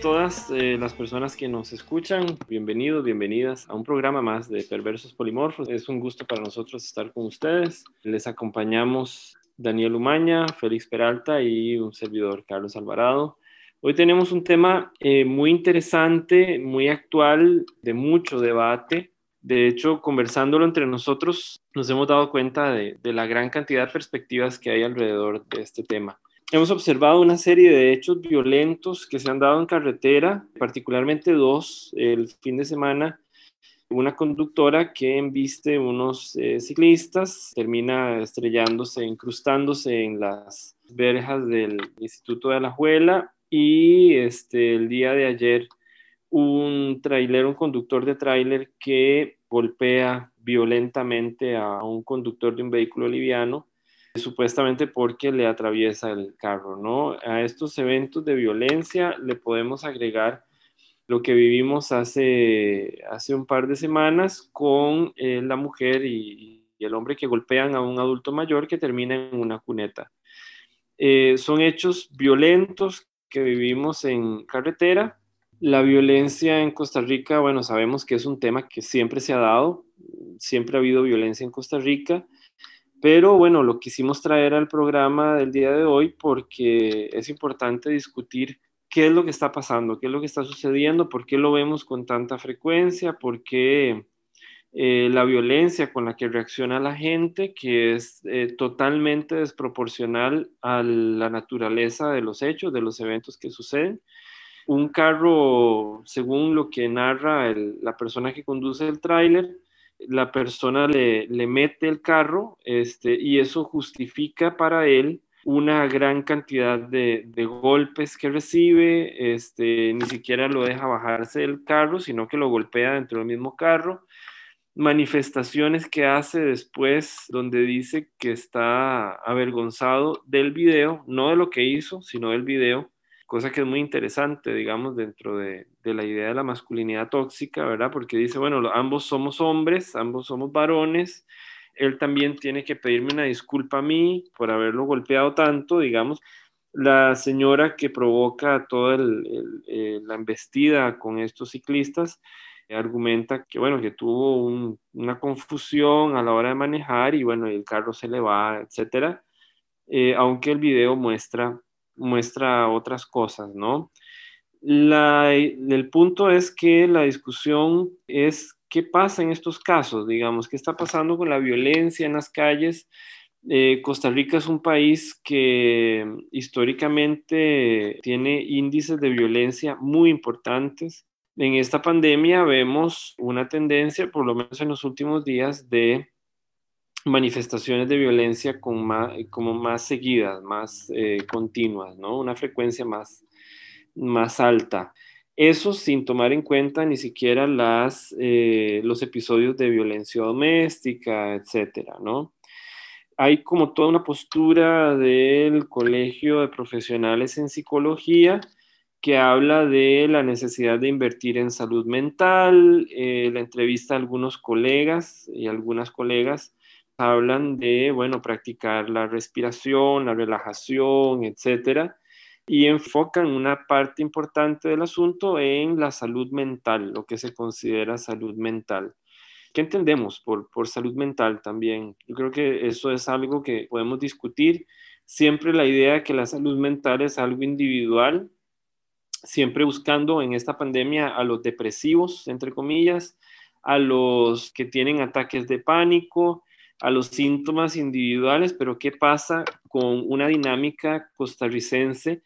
todas eh, las personas que nos escuchan. Bienvenidos, bienvenidas a un programa más de Perversos Polimorfos. Es un gusto para nosotros estar con ustedes. Les acompañamos Daniel Umaña, Félix Peralta y un servidor, Carlos Alvarado. Hoy tenemos un tema eh, muy interesante, muy actual, de mucho debate. De hecho, conversándolo entre nosotros, nos hemos dado cuenta de, de la gran cantidad de perspectivas que hay alrededor de este tema. Hemos observado una serie de hechos violentos que se han dado en carretera, particularmente dos el fin de semana. Una conductora que embiste unos eh, ciclistas, termina estrellándose, incrustándose en las verjas del Instituto de Alajuela y este, el día de ayer un trailer, un conductor de tráiler que golpea violentamente a un conductor de un vehículo liviano, supuestamente porque le atraviesa el carro, ¿no? A estos eventos de violencia le podemos agregar lo que vivimos hace, hace un par de semanas con eh, la mujer y, el hombre que golpean a un adulto mayor que termina en una cuneta. Eh, son hechos violentos que vivimos en carretera. La violencia en Costa Rica, bueno, sabemos que es un tema que siempre se ha dado, siempre ha habido violencia en Costa Rica, pero bueno, lo quisimos traer al programa del día de hoy porque es importante discutir qué es lo que está pasando, qué es lo que está sucediendo, por qué lo vemos con tanta frecuencia, por qué eh, la violencia con la que reacciona la gente, que es eh, totalmente desproporcional a la naturaleza de los hechos, de los eventos que suceden. Un carro, según lo que narra la persona que conduce el tráiler, la persona le, le, mete el carro este, y eso justifica para él una gran cantidad de, golpes que recibe, este, ni siquiera lo deja bajarse del carro, sino que lo golpea dentro del mismo carro. Manifestaciones que hace después donde dice que está avergonzado del video, no de lo que hizo, sino del video, cosa que es muy interesante, digamos, dentro de, de la idea de la masculinidad tóxica, ¿verdad? Porque dice, bueno, ambos somos hombres, ambos somos varones, él también tiene que pedirme una disculpa a mí por haberlo golpeado tanto, digamos. La señora que provoca toda el, el, eh, la embestida con estos ciclistas, argumenta que, bueno, que tuvo un, una confusión a la hora de manejar y, bueno, el carro se le va, etcétera, eh, aunque el video muestra, muestra otras cosas, ¿no? El punto es que la discusión es qué pasa en estos casos, digamos, qué está pasando con la violencia en las calles. Eh, Costa Rica es un país que históricamente tiene índices de violencia muy importantes en esta pandemia vemos una tendencia, por lo menos en los últimos días, de manifestaciones de violencia con más, como más seguidas, más eh, continuas, ¿no? Una frecuencia más, más alta. Eso sin tomar en cuenta ni siquiera las, eh, los episodios de violencia doméstica, etcétera, ¿no? Hay como toda una postura del Colegio de Profesionales en Psicología que habla de la necesidad de invertir en salud mental. Eh, la entrevista a algunos colegas y algunas colegas hablan de, bueno, practicar la respiración, la relajación, etcétera, y enfocan una parte importante del asunto en la salud mental, lo que se considera salud mental. ¿Qué entendemos por, por salud mental también? Yo creo que eso es algo que podemos discutir. Siempre la idea de que la salud mental es algo individual, siempre buscando en esta pandemia a los depresivos, entre comillas, a los que tienen ataques de pánico, a los síntomas individuales, pero ¿qué pasa con una dinámica costarricense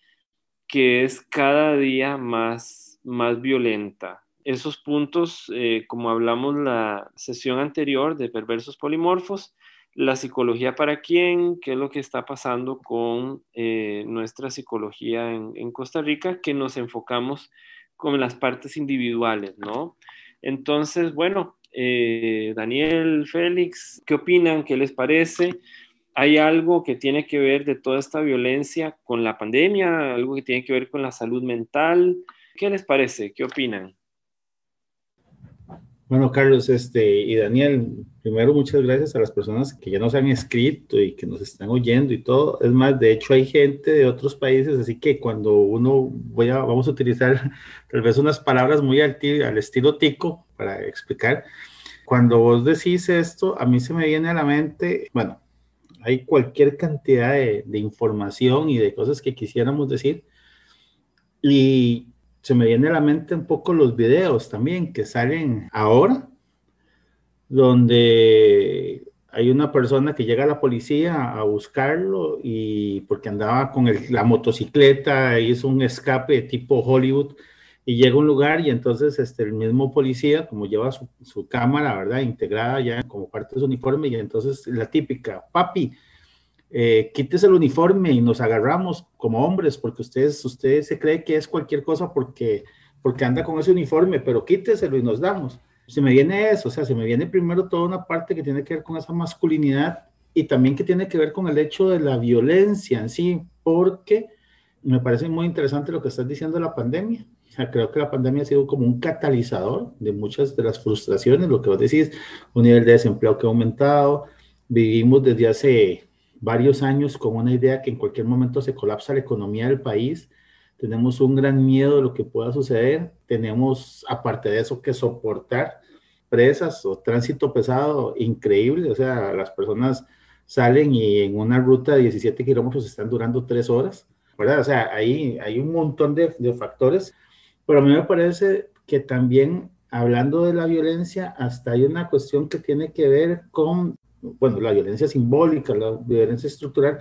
que es cada día más, más violenta? Esos puntos, eh, como hablamos la sesión anterior de perversos polimorfos, la psicología para quién, qué es lo que está pasando con eh, nuestra psicología en, en, Costa Rica, que nos enfocamos con las partes individuales, ¿no? Entonces, bueno, eh, Daniel, Félix, ¿qué opinan? ¿Qué les parece? ¿Hay algo que tiene que ver de toda esta violencia con la pandemia? ¿Algo que tiene que ver con la salud mental? ¿Qué les parece? ¿Qué opinan? Bueno, Carlos, este, y Daniel, primero muchas gracias a las personas que ya nos han escrito y que nos están oyendo y todo. Es más, de hecho hay gente de otros países, así que cuando uno, voy a, vamos a utilizar tal vez unas palabras muy al, al estilo tico para explicar. Cuando vos decís esto, a mí se me viene a la mente, bueno, hay cualquier cantidad de, de información y de cosas que quisiéramos decir. Y se me viene a la mente un poco los videos también que salen ahora, donde hay una persona que llega a la policía a buscarlo y porque andaba con la motocicleta, hizo un escape tipo Hollywood y llega a un lugar y entonces este, el mismo policía, como lleva su, su cámara, ¿verdad? Integrada ya como parte de su uniforme y entonces la típica, papi, eh, quítese el uniforme y nos agarramos como hombres, porque ustedes, ustedes se cree que es cualquier cosa porque, porque anda con ese uniforme, pero quíteselo y nos damos. Se me viene eso, o sea, se me viene primero toda una parte que tiene que ver con esa masculinidad y también que tiene que ver con el hecho de la violencia en sí, porque me parece muy interesante lo que estás diciendo de la pandemia. Creo que la pandemia ha sido como un catalizador de muchas de las frustraciones, lo que vos decís, un nivel de desempleo que ha aumentado. Vivimos desde hace varios años con una idea que en cualquier momento se colapsa la economía del país. Tenemos un gran miedo de lo que pueda suceder. Tenemos, aparte de eso, que soportar presas o tránsito pesado increíble. O sea, las personas salen y en una ruta de 17 kilómetros están durando tres horas. ¿verdad? O sea, ahí hay un montón de, de factores. Pero a mí me parece que también hablando de la violencia, hasta hay una cuestión que tiene que ver con bueno, la violencia simbólica, la violencia estructural,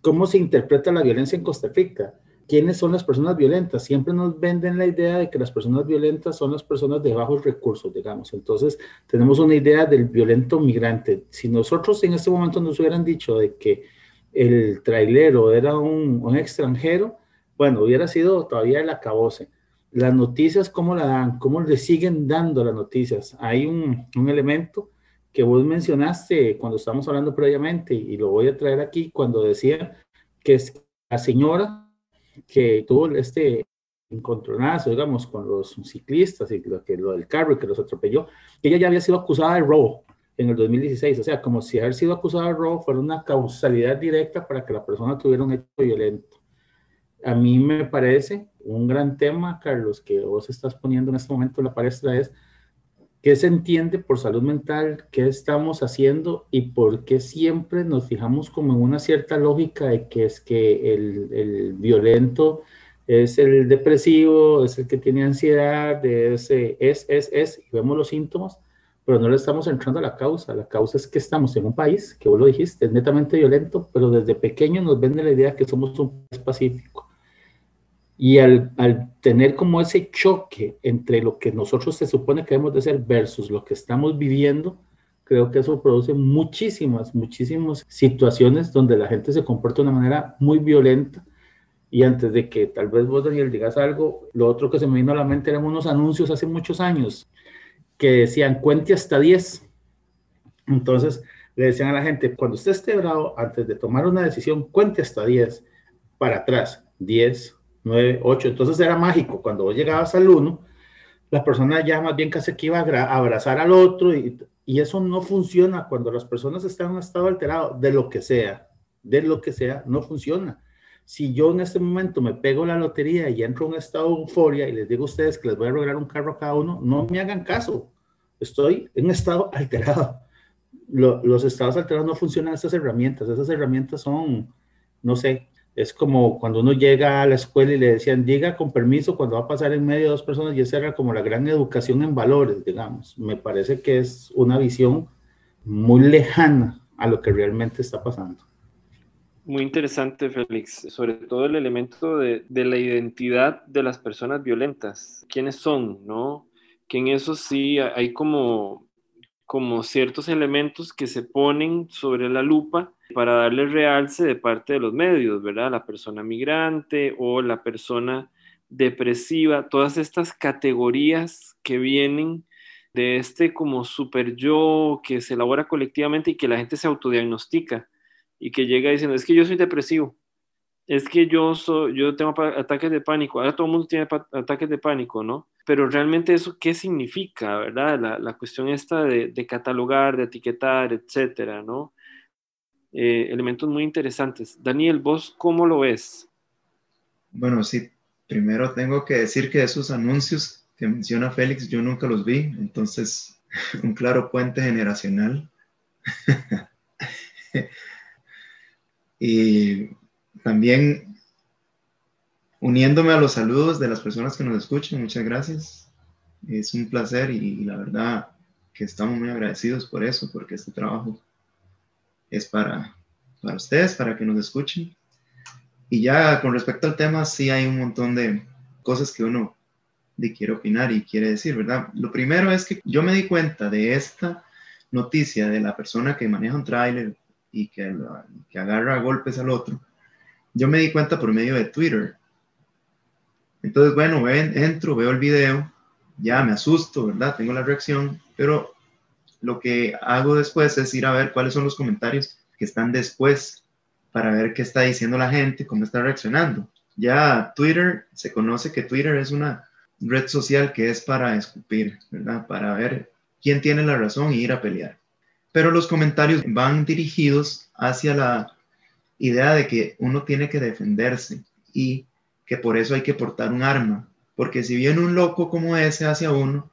¿cómo se interpreta la violencia en Costa Rica? ¿Quiénes son las personas violentas? Siempre nos venden la idea de que las personas violentas son las personas de bajos recursos, digamos. Entonces, tenemos una idea del violento migrante. Si nosotros en este momento nos hubieran dicho de que el trailero era un, un extranjero, bueno, hubiera sido todavía el acabose. Las noticias, ¿cómo la dan? ¿Cómo le siguen dando las noticias? Hay un, un elemento que vos mencionaste cuando estábamos hablando previamente, y lo voy a traer aquí, cuando decía que es la señora que tuvo este encontronazo, digamos, con los ciclistas y lo, que, lo del carro y que los atropelló, ella ya había sido acusada de robo en el 2016, o sea, como si haber sido acusada de robo fuera una causalidad directa para que la persona tuviera un hecho violento. A mí me parece un gran tema, Carlos, que vos estás poniendo en este momento en la palestra es ¿Qué se entiende por salud mental? ¿Qué estamos haciendo? ¿Y por qué siempre nos fijamos como en una cierta lógica de que es que el, el violento es el depresivo, es el que tiene ansiedad, es, es, es, es, y vemos los síntomas, pero no le estamos entrando a la causa. La causa es que estamos en un país, que vos lo dijiste, es netamente violento, pero desde pequeño nos vende la idea que somos un país pacífico. Y al, tener como ese choque entre lo que nosotros se supone que debemos de ser versus lo que estamos viviendo, creo que eso produce muchísimas, muchísimas situaciones donde la gente se comporta de una manera muy violenta. Y antes de que tal vez vos, Daniel, digas algo, lo otro que se me vino a la mente eran unos anuncios hace muchos años que decían cuente hasta 10. Entonces le decían a la gente, cuando usted esté bravo, antes de tomar una decisión, cuente hasta 10 para atrás. 10, 9, 8. Entonces era mágico. Cuando vos llegabas al 1, la persona ya más bien casi que iba a abrazar al otro y, y, eso no funciona cuando las personas están en un estado alterado, de lo que sea, de lo que sea, no funciona. Si yo en este momento me pego la lotería y entro en un estado de euforia y les digo a ustedes que les voy a regalar un carro a cada uno, no me hagan caso. Estoy en un estado alterado. los estados alterados no funcionan esas herramientas. Esas herramientas son, no sé, es como cuando uno llega a la escuela y le decían, diga con permiso cuando va a pasar en medio de dos personas, y esa era como la gran educación en valores, digamos. Me parece que es una visión muy lejana a lo que realmente está pasando. Muy interesante, Félix, sobre todo el elemento de, de la identidad de las personas violentas. ¿Quiénes son, no? Que en eso sí hay como, como ciertos elementos que se ponen sobre la lupa para darle realce de parte de los medios, ¿verdad? La persona migrante o la persona depresiva, todas estas categorías que vienen de este como super yo que se elabora colectivamente y que la gente se autodiagnostica y que llega diciendo, es que yo soy depresivo. es que yo, soy, yo tengo ataques de pánico, ahora todo el mundo tiene ataques de pánico, ¿no? Pero realmente eso, ¿qué significa, verdad? La, la cuestión esta de, de, catalogar, de etiquetar, etcétera, ¿no? Eh, elementos muy interesantes. Daniel, ¿vos cómo lo ves? Bueno, sí, primero tengo que decir que esos anuncios que menciona Félix, yo nunca los vi, entonces un claro puente generacional. y también uniéndome a los saludos de las personas que nos escuchan, muchas gracias. Es un placer y, la verdad que estamos muy agradecidos por eso, porque este trabajo es para, para ustedes, para que nos escuchen. Y ya con respecto al tema, sí hay un montón de cosas que uno quiere opinar y quiere decir, ¿verdad? Lo primero es que yo me di cuenta de esta noticia de la persona que maneja un tráiler y que, que agarra golpes al otro yo me di cuenta por medio de Twitter. Entonces, bueno, ven, entro, veo el video, ya me asusto, ¿verdad? Tengo la reacción, pero lo que hago después es ir a ver cuáles son los comentarios que están después para ver qué está diciendo la gente, cómo está reaccionando. Ya Twitter, se conoce que Twitter es una red social que es para escupir, ¿verdad? Para ver quién tiene la razón y ir a pelear. Pero los comentarios van dirigidos hacia la idea de que uno tiene que defenderse y que por eso hay que portar un arma, porque si viene un loco como ese hacia uno,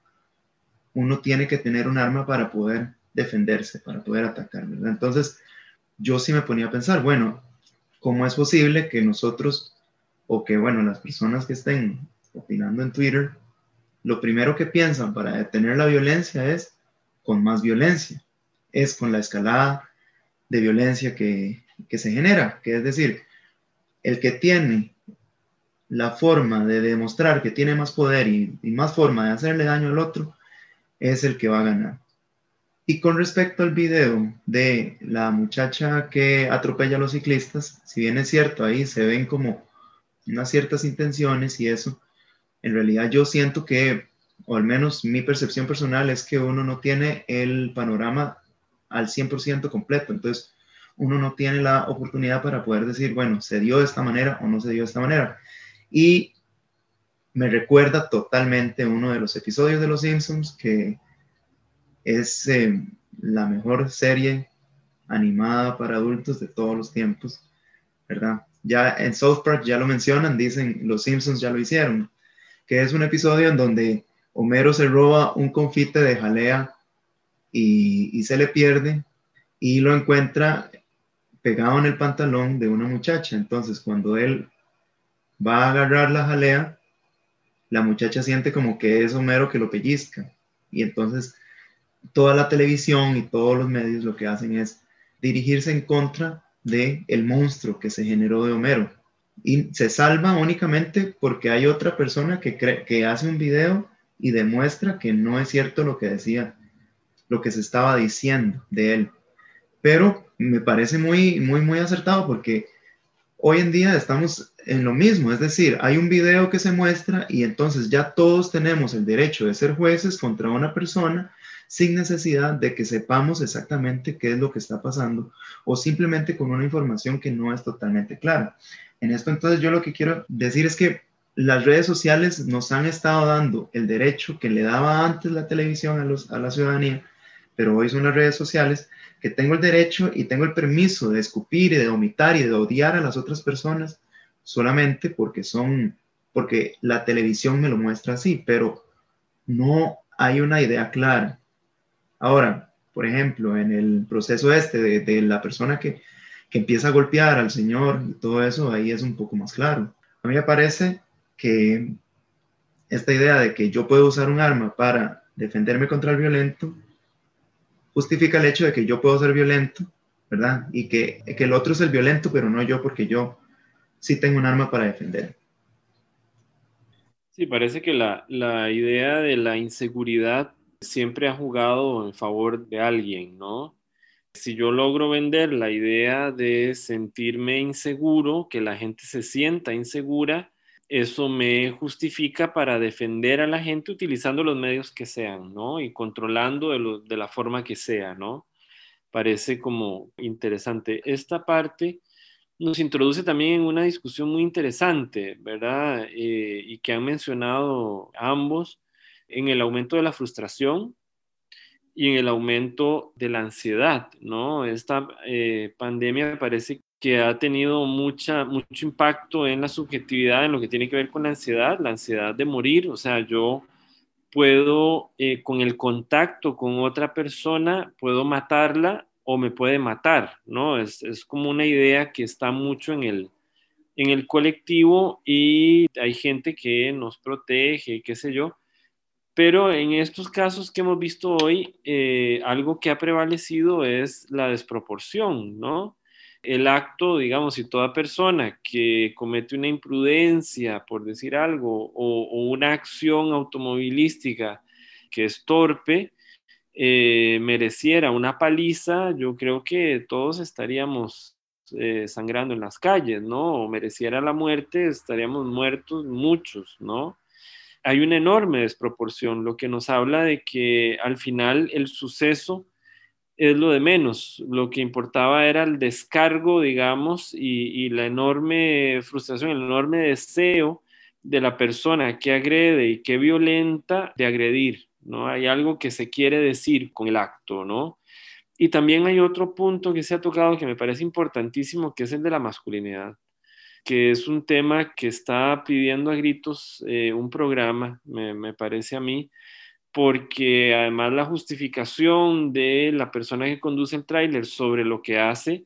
uno tiene que tener un arma para poder defenderse, para poder atacar. Entonces, yo sí me ponía a pensar, bueno, ¿cómo es posible que nosotros, o que, bueno, las personas que estén opinando en Twitter, lo primero que piensan para detener la violencia es con más violencia, es con la escalada de violencia que, que se genera, que es decir, el que tiene la forma de demostrar que tiene más poder y, más forma de hacerle daño al otro, es el que va a ganar. Y con respecto al video de la muchacha que atropella a los ciclistas, si bien es cierto, ahí se ven como unas ciertas intenciones y eso, en realidad yo siento que, o al menos mi percepción personal es que uno no tiene el panorama al 100% completo. Entonces, uno no tiene la oportunidad para poder decir, bueno, se dio de esta manera o no se dio de esta manera. Y me recuerda totalmente uno de los episodios de Los Simpsons, que es eh, la mejor serie animada para adultos de todos los tiempos, ¿verdad? Ya en South Park ya lo mencionan, dicen, Los Simpsons ya lo hicieron, que es un episodio en donde Homero se roba un confite de jalea y, y se le pierde y lo encuentra pegado en el pantalón de una muchacha. Entonces, cuando él va a agarrar la jalea, la muchacha siente como que es Homero que lo pellizca. Y entonces toda la televisión y todos los medios lo que hacen es dirigirse en contra de el monstruo que se generó de Homero. Y se salva únicamente porque hay otra persona que, cree, que hace un video y demuestra que no es cierto lo que decía, lo que se estaba diciendo de él. Pero me parece muy, muy, muy acertado porque hoy en día estamos en lo mismo, es decir, hay un video que se muestra y entonces ya todos tenemos el derecho de ser jueces contra una persona sin necesidad de que sepamos exactamente qué es lo que está pasando o simplemente con una información que no es totalmente clara. En esto entonces yo lo que quiero decir es que las redes sociales nos han estado dando el derecho que le daba antes la televisión a, los, a la ciudadanía, pero hoy son las redes sociales que tengo el derecho y tengo el permiso de escupir y de vomitar y de odiar a las otras personas solamente porque son, porque la televisión me lo muestra así, pero no hay una idea clara. Ahora, por ejemplo, en el proceso este de, la persona que, que empieza a golpear al Señor y todo eso, ahí es un poco más claro. A mí me parece que esta idea de que yo puedo usar un arma para defenderme contra el violento justifica el hecho de que yo puedo ser violento, ¿verdad? Y que, que el otro es el violento, pero no yo, porque yo sí tengo un arma para defender. Sí, parece que la, la idea de la inseguridad siempre ha jugado en favor de alguien, ¿no? Si yo logro vender la idea de sentirme inseguro, que la gente se sienta insegura, eso me justifica para defender a la gente utilizando los medios que sean, ¿no? Y controlando de, la forma que sea, ¿no? Parece como interesante. Esta parte nos introduce también en una discusión muy interesante, ¿verdad? Eh, y que han mencionado ambos en el aumento de la frustración y en el aumento de la ansiedad, ¿no? Esta eh, pandemia parece que ha tenido mucha, mucho impacto en la subjetividad, en lo que tiene que ver con la ansiedad, la ansiedad de morir, o sea, yo puedo, eh, con el contacto con otra persona, puedo matarla o me puede matar, ¿no? Es, es, como una idea que está mucho en el, en el colectivo y hay gente que nos protege, qué sé yo, pero en estos casos que hemos visto hoy, eh, algo que ha prevalecido es la desproporción, ¿no? El acto, digamos, si toda persona que comete una imprudencia, por decir algo, o, una acción automovilística que es torpe, eh, mereciera una paliza, yo creo que todos estaríamos eh, sangrando en las calles, ¿no? O mereciera la muerte, estaríamos muertos muchos, ¿no? Hay una enorme desproporción, lo que nos habla de que al final el suceso es lo de menos. Lo que importaba era el descargo, digamos, y, la enorme frustración, el enorme deseo de la persona que agrede y que violenta de agredir, ¿no? Hay algo que se quiere decir con el acto, ¿no? Y también hay otro punto que se ha tocado que me parece importantísimo, que es el de la masculinidad, que es un tema que está pidiendo a gritos eh, un programa, me, me parece a mí, porque además la justificación de la persona que conduce el tráiler sobre lo que hace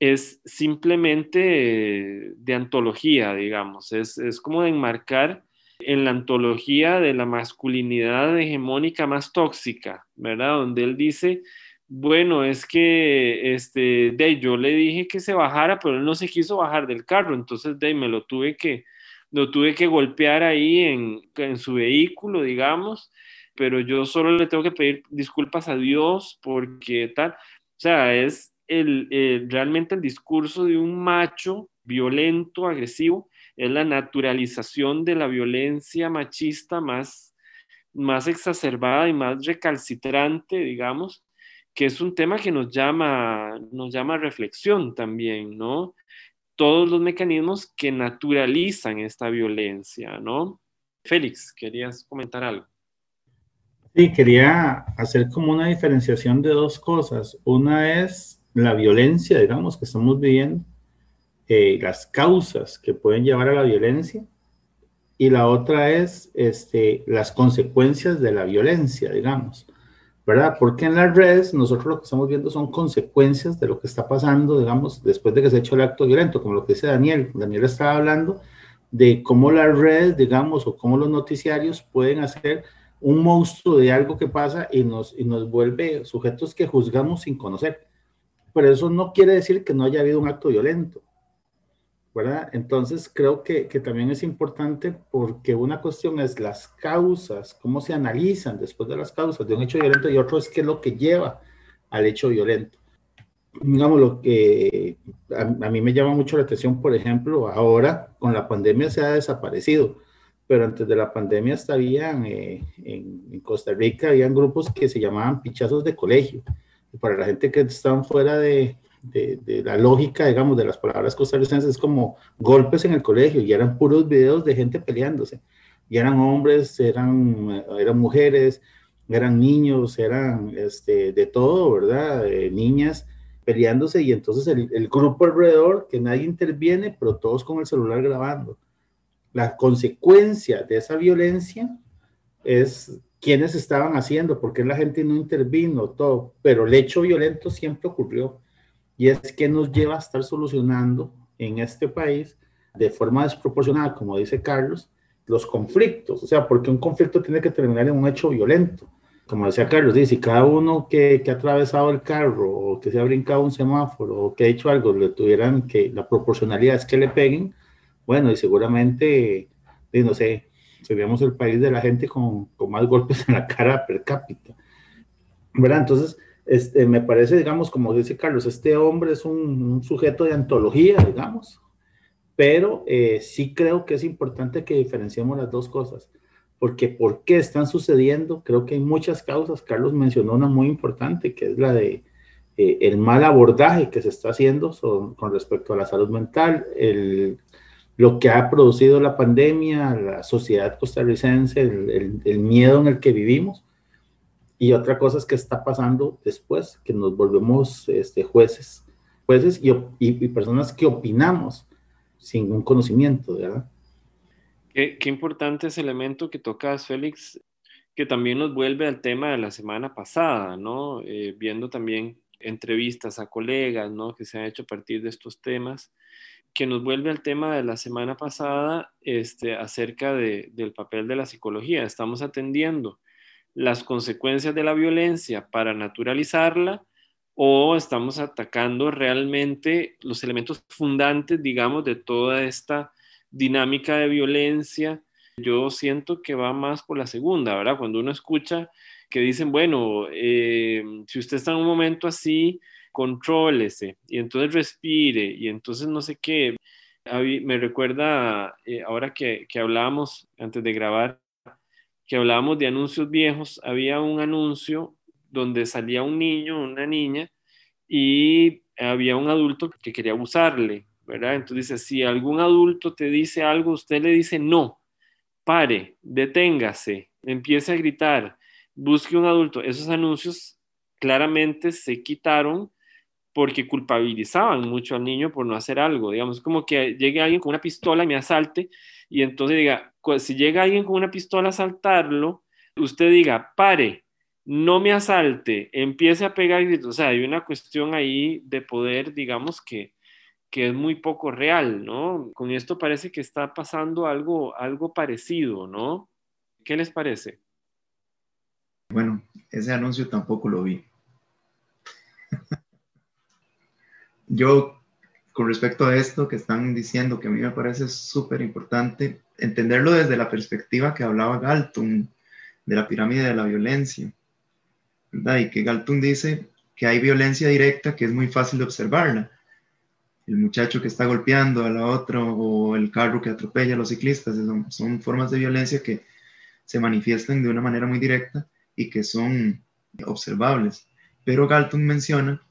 es simplemente de antología, digamos, es, es, como de enmarcar en la antología de la masculinidad hegemónica más tóxica, ¿verdad? Donde él dice, bueno, es que este, yo le dije que se bajara, pero él no se quiso bajar del carro, entonces de me lo tuve que, lo tuve que golpear ahí en, en su vehículo, digamos, pero yo solo le tengo que pedir disculpas a Dios porque tal, o sea, es el, realmente el discurso de un macho violento, agresivo, es la naturalización de la violencia machista más, más exacerbada y más recalcitrante, digamos, que es un tema que nos llama, nos llama reflexión también, ¿no? Todos los mecanismos que naturalizan esta violencia, ¿no? Félix, ¿querías comentar algo? Sí, quería hacer como una diferenciación de dos cosas. Una es la violencia, digamos, que estamos viviendo, eh, las causas que pueden llevar a la violencia, y la otra es este, las consecuencias de la violencia, digamos, ¿verdad? Porque en las redes nosotros lo que estamos viendo son consecuencias de lo que está pasando, digamos, después de que se ha hecho el acto violento, como lo que dice Daniel. Daniel estaba hablando de cómo las redes, digamos, o cómo los noticiarios pueden hacer un monstruo de algo que pasa y nos, y nos vuelve sujetos que juzgamos sin conocer. Pero eso no quiere decir que no haya habido un acto violento, ¿verdad? Entonces creo que, que también es importante porque una cuestión es las causas, cómo se analizan después de las causas de un hecho violento y otro es qué es lo que lleva al hecho violento. Digamos, lo que a, a mí me llama mucho la atención, por ejemplo, ahora con la pandemia se ha desaparecido pero antes de la pandemia estaban eh, en, Costa Rica, habían grupos que se llamaban pichazos de colegio. Y para la gente que estaban fuera de, de, la lógica, digamos, de las palabras costarricenses, es como golpes en el colegio y eran puros videos de gente peleándose. Y eran hombres, eran, eran mujeres, eran niños, eran este, de todo, ¿verdad? niñas peleándose y entonces el, el grupo alrededor, que nadie interviene, pero todos con el celular grabando la consecuencia de esa violencia es quienes estaban haciendo, porque la gente no intervino, todo, pero el hecho violento siempre ocurrió. Y es que nos lleva a estar solucionando en este país de forma desproporcionada, como dice Carlos, los conflictos. O sea, porque un conflicto tiene que terminar en un hecho violento. Como decía Carlos, dice, si cada uno que, que, ha atravesado el carro o que se ha brincado un semáforo o que ha hecho algo, le tuvieran que, la proporcionalidad es que le peguen, bueno, y seguramente, no sé, seríamos el país de la gente con, con, más golpes en la cara per cápita. ¿Verdad? Entonces, este, me parece, digamos, como dice Carlos, este hombre es un, sujeto de antología, digamos, pero eh, sí creo que es importante que diferenciemos las dos cosas, porque ¿por qué están sucediendo? Creo que hay muchas causas. Carlos mencionó una muy importante, que es la de eh, el mal abordaje que se está haciendo con respecto a la salud mental, el, lo que ha producido la pandemia, la sociedad costarricense, el, el, miedo en el que vivimos. Y otra cosa es que está pasando después, que nos volvemos este, jueces, jueces y, y, personas que opinamos sin un conocimiento, ¿verdad? Qué, qué importante ese elemento que tocas, Félix, que también nos vuelve al tema de la semana pasada, ¿no? Eh, viendo también entrevistas a colegas, ¿no? Que se han hecho a partir de estos temas que nos vuelve al tema de la semana pasada este, acerca de, del papel de la psicología. Estamos atendiendo las consecuencias de la violencia para naturalizarla o estamos atacando realmente los elementos fundantes, digamos, de toda esta dinámica de violencia. Yo siento que va más por la segunda, ¿verdad? Cuando uno escucha que dicen, bueno, eh, si usted está en un momento así, contrólese y entonces respire y entonces no sé qué. Me recuerda eh, ahora que, que hablábamos antes de grabar, que hablábamos de anuncios viejos, había un anuncio donde salía un niño, una niña, y había un adulto que quería abusarle, ¿verdad? Entonces dice, si algún adulto te dice algo, usted le dice no, pare, deténgase, empiece a gritar, busque un adulto. Esos anuncios claramente se quitaron porque culpabilizaban mucho al niño por no hacer algo. Digamos, como que llegue alguien con una pistola y me asalte, y entonces diga, si llega alguien con una pistola a asaltarlo, usted diga, pare, no me asalte, empiece a pegar, o sea, hay una cuestión ahí de poder, digamos, que, que es muy poco real, ¿no? Con esto parece que está pasando algo, algo parecido, ¿no? ¿Qué les parece? Bueno, ese anuncio tampoco lo vi. yo, con respecto a esto que están diciendo, que a mí me parece súper importante, entenderlo desde la perspectiva que hablaba Galton, de la pirámide de la violencia, ¿verdad? Y que Galton dice que hay violencia directa que es muy fácil de observarla. El muchacho que está golpeando a la otra o el carro que atropella a los ciclistas, son, son formas de violencia que se manifiestan de una manera muy directa y que son observables. Pero Galton menciona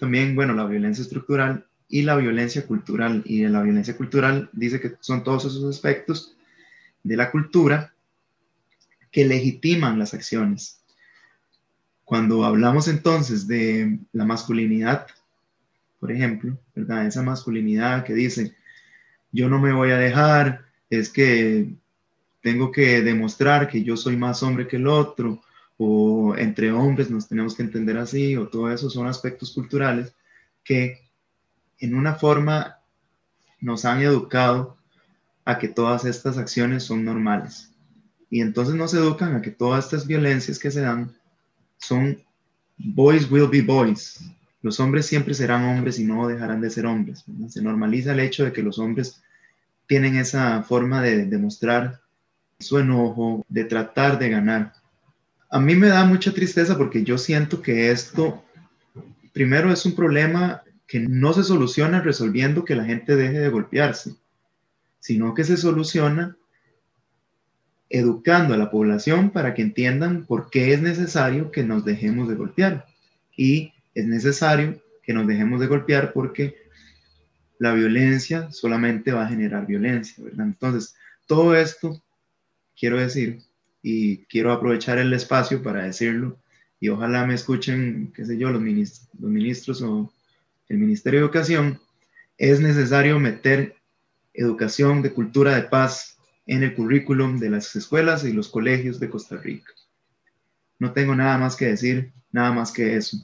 también, bueno, la violencia estructural y la violencia cultural. Y la violencia cultural dice que son todos esos aspectos de la cultura que legitiman las acciones. Cuando hablamos entonces de la masculinidad, por ejemplo, ¿verdad? Esa masculinidad que dice, yo no me voy a dejar, es que tengo que demostrar que yo soy más hombre que el otro, o entre hombres nos tenemos que entender así, o todo eso son aspectos culturales que en una forma nos han educado a que todas estas acciones son normales. Y entonces nos educan a que todas estas violencias que se dan son boys will be boys. Los hombres siempre serán hombres y no dejarán de ser hombres. Se normaliza el hecho de que los hombres tienen esa forma de demostrar su enojo, de tratar de ganar a mí me da mucha tristeza porque yo siento que esto, primero, es un problema que no se soluciona resolviendo que la gente deje de golpearse, sino que se soluciona educando a la población para que entiendan por qué es necesario que nos dejemos de golpear. Y es necesario que nos dejemos de golpear porque la violencia solamente va a generar violencia, ¿verdad? Entonces, todo esto, quiero decir, y quiero aprovechar el espacio para decirlo y ojalá me escuchen, qué sé yo, los ministros, los ministros o el Ministerio de Educación, es necesario meter educación de cultura de paz en el currículum de las escuelas y los colegios de Costa Rica. No tengo nada más que decir, nada más que eso.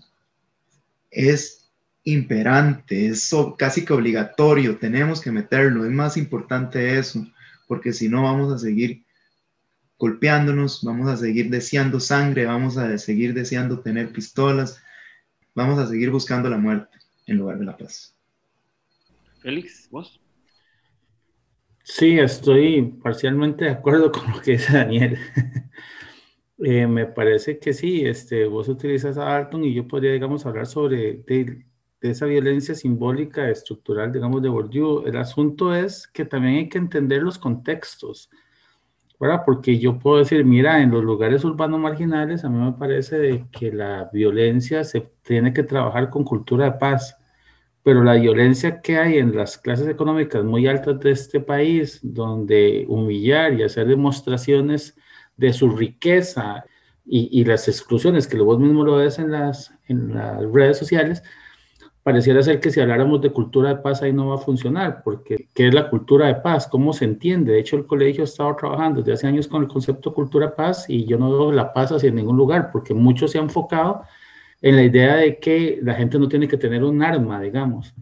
Es imperante, es casi que obligatorio, tenemos que meterlo, es más importante eso, porque si no vamos a seguir golpeándonos, vamos a seguir deseando sangre, vamos a seguir deseando tener pistolas, vamos a seguir buscando la muerte en lugar de la paz. Félix, vos. Sí, estoy parcialmente de acuerdo con lo que dice Daniel. Eh, me parece que sí, este, vos utilizas a Alton y yo podría, digamos, hablar sobre de, esa violencia simbólica, estructural, digamos, de Bourdieu. El asunto es que también hay que entender los contextos ¿verdad? Porque yo puedo decir, mira, en los lugares urbanos marginales, a mí me parece de que la violencia se tiene que trabajar con cultura de paz, pero la violencia que hay en las clases económicas muy altas de este país, donde humillar y hacer demostraciones de su riqueza y, y las exclusiones que vos mismo lo ves en las, en las redes sociales, pareciera ser que si habláramos de cultura de paz ahí no va a funcionar, porque ¿qué es la cultura de paz? ¿Cómo se entiende? De hecho, el colegio ha estado trabajando desde hace años con el concepto cultura paz y yo no veo la paz hacia ningún lugar, porque mucho se ha enfocado en la idea de que la gente no tiene que tener un arma, digamos,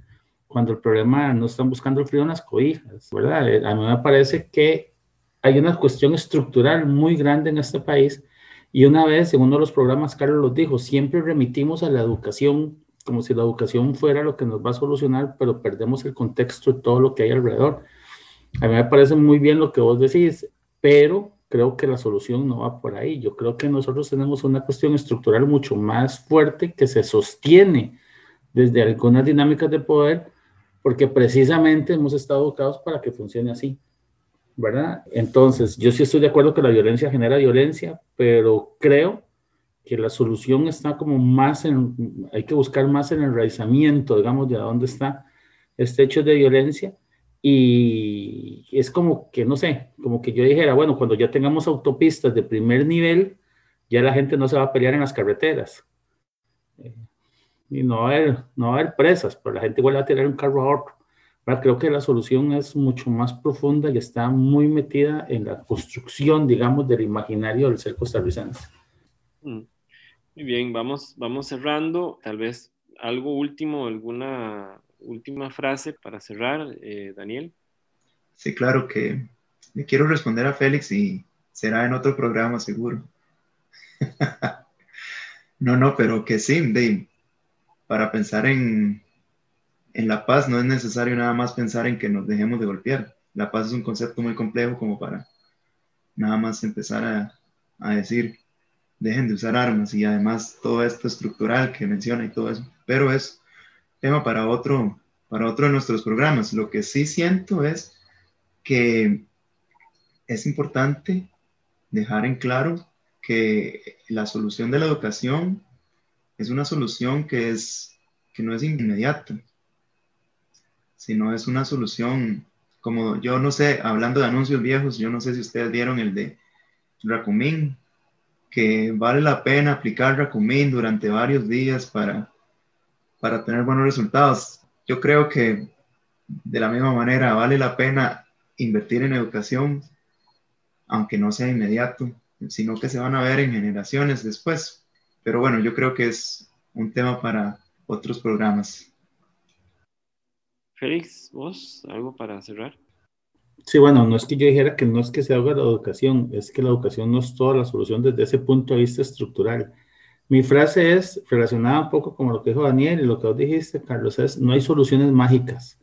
cuando el problema no están buscando el frío en las cobijas, ¿verdad? Eh, a mí me parece que hay una cuestión estructural muy grande en este país y una vez en uno de los programas Carlos lo dijo, siempre remitimos a la educación como si la educación fuera lo que nos va a solucionar, pero perdemos el contexto de todo lo que hay alrededor. A mí me parece muy bien lo que vos decís, pero creo que la solución no va por ahí. Yo creo que nosotros tenemos una cuestión estructural mucho más fuerte que se sostiene desde algunas dinámicas de poder, porque precisamente hemos estado educados para que funcione así, ¿verdad? Entonces, yo sí estoy de acuerdo que la violencia genera violencia, pero creo que la solución está como más en, hay que buscar más en el enraizamiento, digamos, de dónde está este hecho de violencia. Y es como que, no sé, como que yo dijera, bueno, cuando ya tengamos autopistas de primer nivel, ya la gente no se va a pelear en las carreteras. Eh, y no va, a haber, no va a haber presas, pero la gente vuelve a tirar un carro a otro. Creo que la solución es mucho más profunda y está muy metida en la construcción, digamos, del imaginario del ser costarricense. Mm. Muy bien, vamos, vamos cerrando. Tal vez algo último, alguna última frase para cerrar, eh, Daniel. Sí, claro que le quiero responder a Félix y será en otro programa seguro. no, no, pero que sí, Dave, para pensar en, en la paz no es necesario nada más pensar en que nos dejemos de golpear. La paz es un concepto muy complejo como para nada más empezar a, a decir dejen de usar armas y además todo esto estructural que menciona y todo eso. Pero es tema para otro, para otro de nuestros programas. Lo que sí siento es que es importante dejar en claro que la solución de la educación es una solución que, es, que no es inmediata, sino es una solución, como yo no sé, hablando de anuncios viejos, yo no sé si ustedes vieron el de Racumín, que vale la pena aplicar Racumín durante varios días para, para tener buenos resultados. Yo creo que de la misma manera vale la pena invertir en educación, aunque no sea inmediato, sino que se van a ver en generaciones después. Pero bueno, yo creo que es un tema para otros programas. Félix, ¿vos algo para cerrar? Sí, bueno, no es que yo dijera que no es que se haga la educación, es que la educación no es toda la solución desde ese punto de vista estructural. Mi frase es relacionada un poco con lo que dijo Daniel y lo que vos dijiste, Carlos, es no hay soluciones mágicas.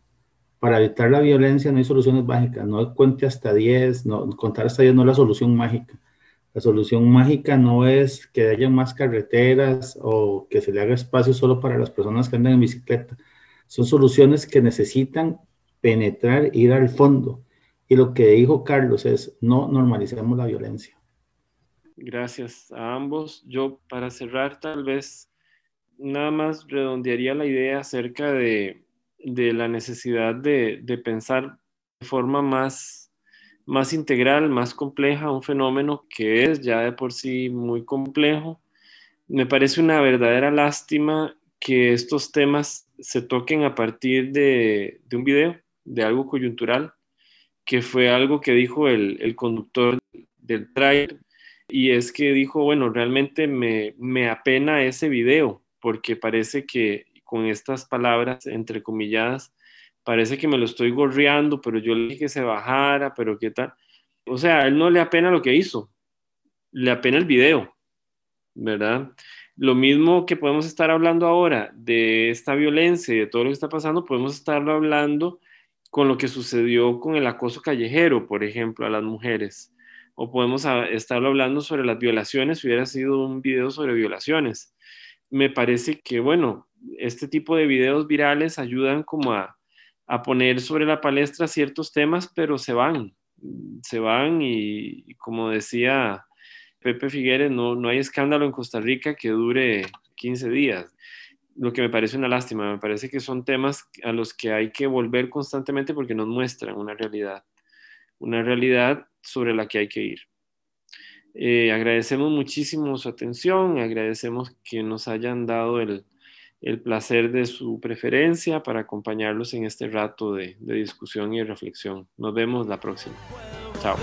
Para evitar la violencia no hay soluciones mágicas. No cuente hasta 10, no, contar hasta 10 no es la solución mágica. La solución mágica no es que haya más carreteras o que se le haga espacio solo para las personas que andan en bicicleta. Son soluciones que necesitan penetrar, ir al fondo y lo que dijo Carlos es, no normalicemos la violencia. Gracias a ambos. Yo para cerrar tal vez nada más redondearía la idea acerca de, la necesidad de, pensar de forma más, más integral, más compleja, un fenómeno que es ya de por sí muy complejo. Me parece una verdadera lástima que estos temas se toquen a partir de, de un video, de algo coyuntural que fue algo que dijo el, conductor del trailer, y es que dijo, bueno, realmente me, me apena ese video, porque parece que con estas palabras entrecomilladas, parece que me lo estoy gorreando, pero yo le dije que se bajara, pero qué tal. O sea, él no le apena lo que hizo, le apena el video, ¿verdad? Lo mismo que podemos estar hablando ahora de esta violencia y de todo lo que está pasando, podemos estarlo hablando con lo que sucedió con el acoso callejero, por ejemplo, a las mujeres. O podemos estar hablando sobre las violaciones, hubiera sido un video sobre violaciones. Me parece que, bueno, este tipo de videos virales ayudan como a, a poner sobre la palestra ciertos temas, pero se van, se van y, como decía Pepe Figueres, no, no hay escándalo en Costa Rica que dure 15 días. Lo que me parece una lástima, me parece que son temas a los que hay que volver constantemente porque nos muestran una realidad, una realidad sobre la que hay que ir. Eh, agradecemos muchísimo su atención, agradecemos que nos hayan dado el, el placer de su preferencia para acompañarlos en este rato de, de discusión y reflexión. Nos vemos la próxima. Chao.